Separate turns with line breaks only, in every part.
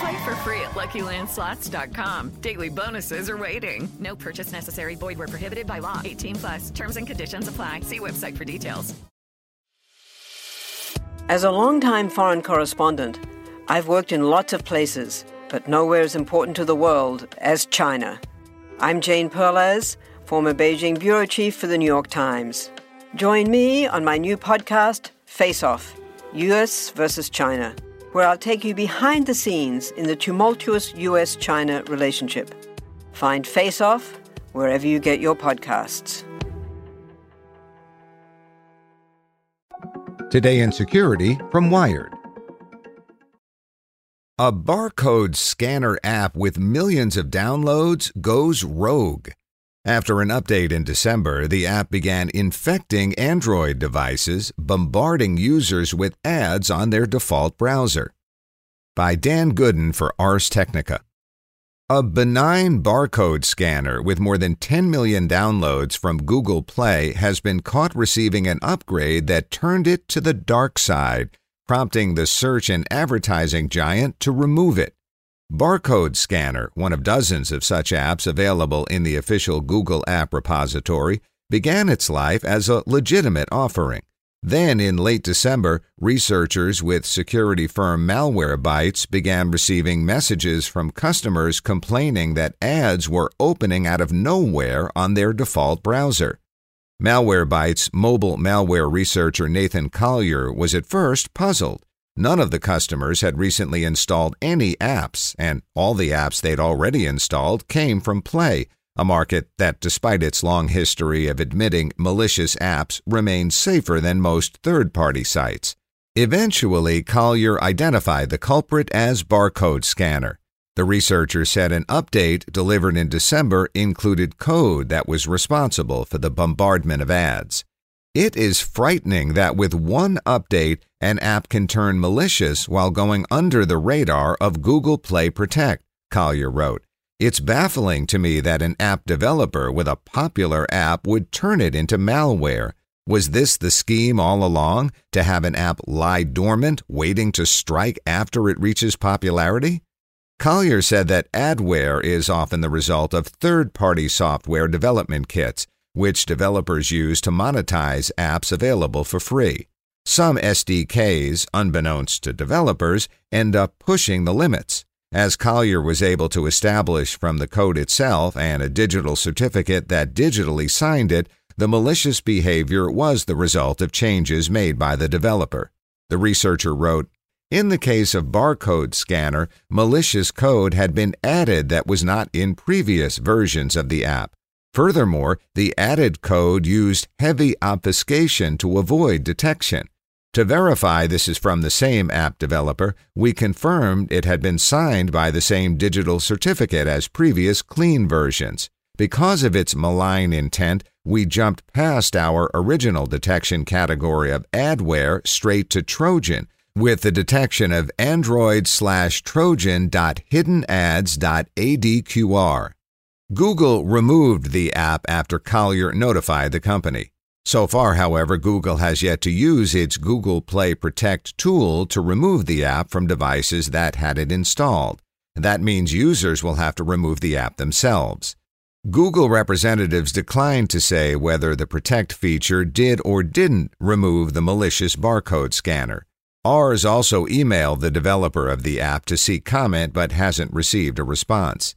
Play for free at LuckyLandSlots.com. Daily bonuses are waiting. No purchase necessary. Void where prohibited by law. 18 plus. Terms and conditions apply. See website for details.
As a longtime foreign correspondent, I've worked in lots of places, but nowhere as important to the world as China. I'm Jane Perlez, former Beijing bureau chief for the New York Times. Join me on my new podcast, Face Off US versus China, where I'll take you behind the scenes in the tumultuous US China relationship. Find Face Off wherever you get your podcasts.
Today in Security from Wired. A barcode scanner app with millions of downloads goes rogue. After an update in December, the app began infecting Android devices, bombarding users with ads on their default browser. By Dan Goodin for Ars Technica. A benign barcode scanner with more than 10 million downloads from Google Play has been caught receiving an upgrade that turned it to the dark side, prompting the search and advertising giant to remove it. Barcode Scanner, one of dozens of such apps available in the official Google App Repository, began its life as a legitimate offering. Then, in late December, researchers with security firm Malwarebytes began receiving messages from customers complaining that ads were opening out of nowhere on their default browser. Malwarebytes mobile malware researcher Nathan Collier was at first puzzled. None of the customers had recently installed any apps, and all the apps they'd already installed came from Play, a market that, despite its long history of admitting malicious apps, remains safer than most third party sites. Eventually, Collier identified the culprit as Barcode Scanner. The researcher said an update delivered in December included code that was responsible for the bombardment of ads. It is frightening that with one update, an app can turn malicious while going under the radar of Google Play Protect, Collier wrote. It's baffling to me that an app developer with a popular app would turn it into malware. Was this the scheme all along to have an app lie dormant, waiting to strike after it reaches popularity? Collier said that adware is often the result of third party software development kits which developers use to monetize apps available for free. Some SDKs, unbeknownst to developers, end up pushing the limits. As Collier was able to establish from the code itself and a digital certificate that digitally signed it, the malicious behavior was the result of changes made by the developer. The researcher wrote, in the case of barcode scanner, malicious code had been added that was not in previous versions of the app. Furthermore, the added code used heavy obfuscation to avoid detection. To verify this is from the same app developer, we confirmed it had been signed by the same digital certificate as previous clean versions. Because of its malign intent, we jumped past our original detection category of adware straight to Trojan with the detection of Android slash Trojan.hiddenads.adqr. Google removed the app after Collier notified the company. So far, however, Google has yet to use its Google Play Protect tool to remove the app from devices that had it installed. That means users will have to remove the app themselves. Google representatives declined to say whether the Protect feature did or didn't remove the malicious barcode scanner. Ars also emailed the developer of the app to seek comment but hasn't received a response.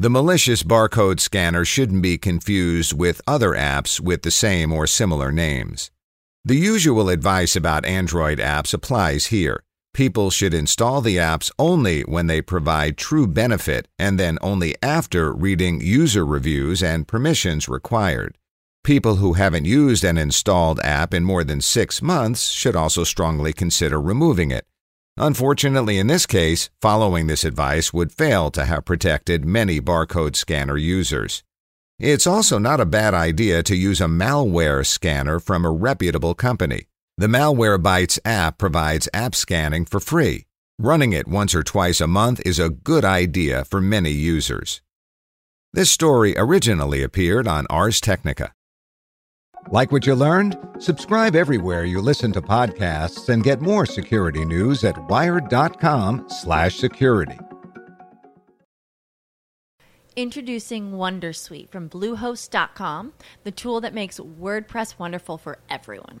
The malicious barcode scanner shouldn't be confused with other apps with the same or similar names. The usual advice about Android apps applies here. People should install the apps only when they provide true benefit and then only after reading user reviews and permissions required. People who haven't used an installed app in more than six months should also strongly consider removing it. Unfortunately, in this case, following this advice would fail to have protected many barcode scanner users. It's also not a bad idea to use a malware scanner from a reputable company. The Malwarebytes app provides app scanning for free. Running it once or twice a month is a good idea for many users. This story originally appeared on Ars Technica.
Like what you learned? Subscribe everywhere you listen to podcasts and get more security news at wired.com/security.
Introducing Wondersuite from bluehost.com, the tool that makes WordPress wonderful for everyone.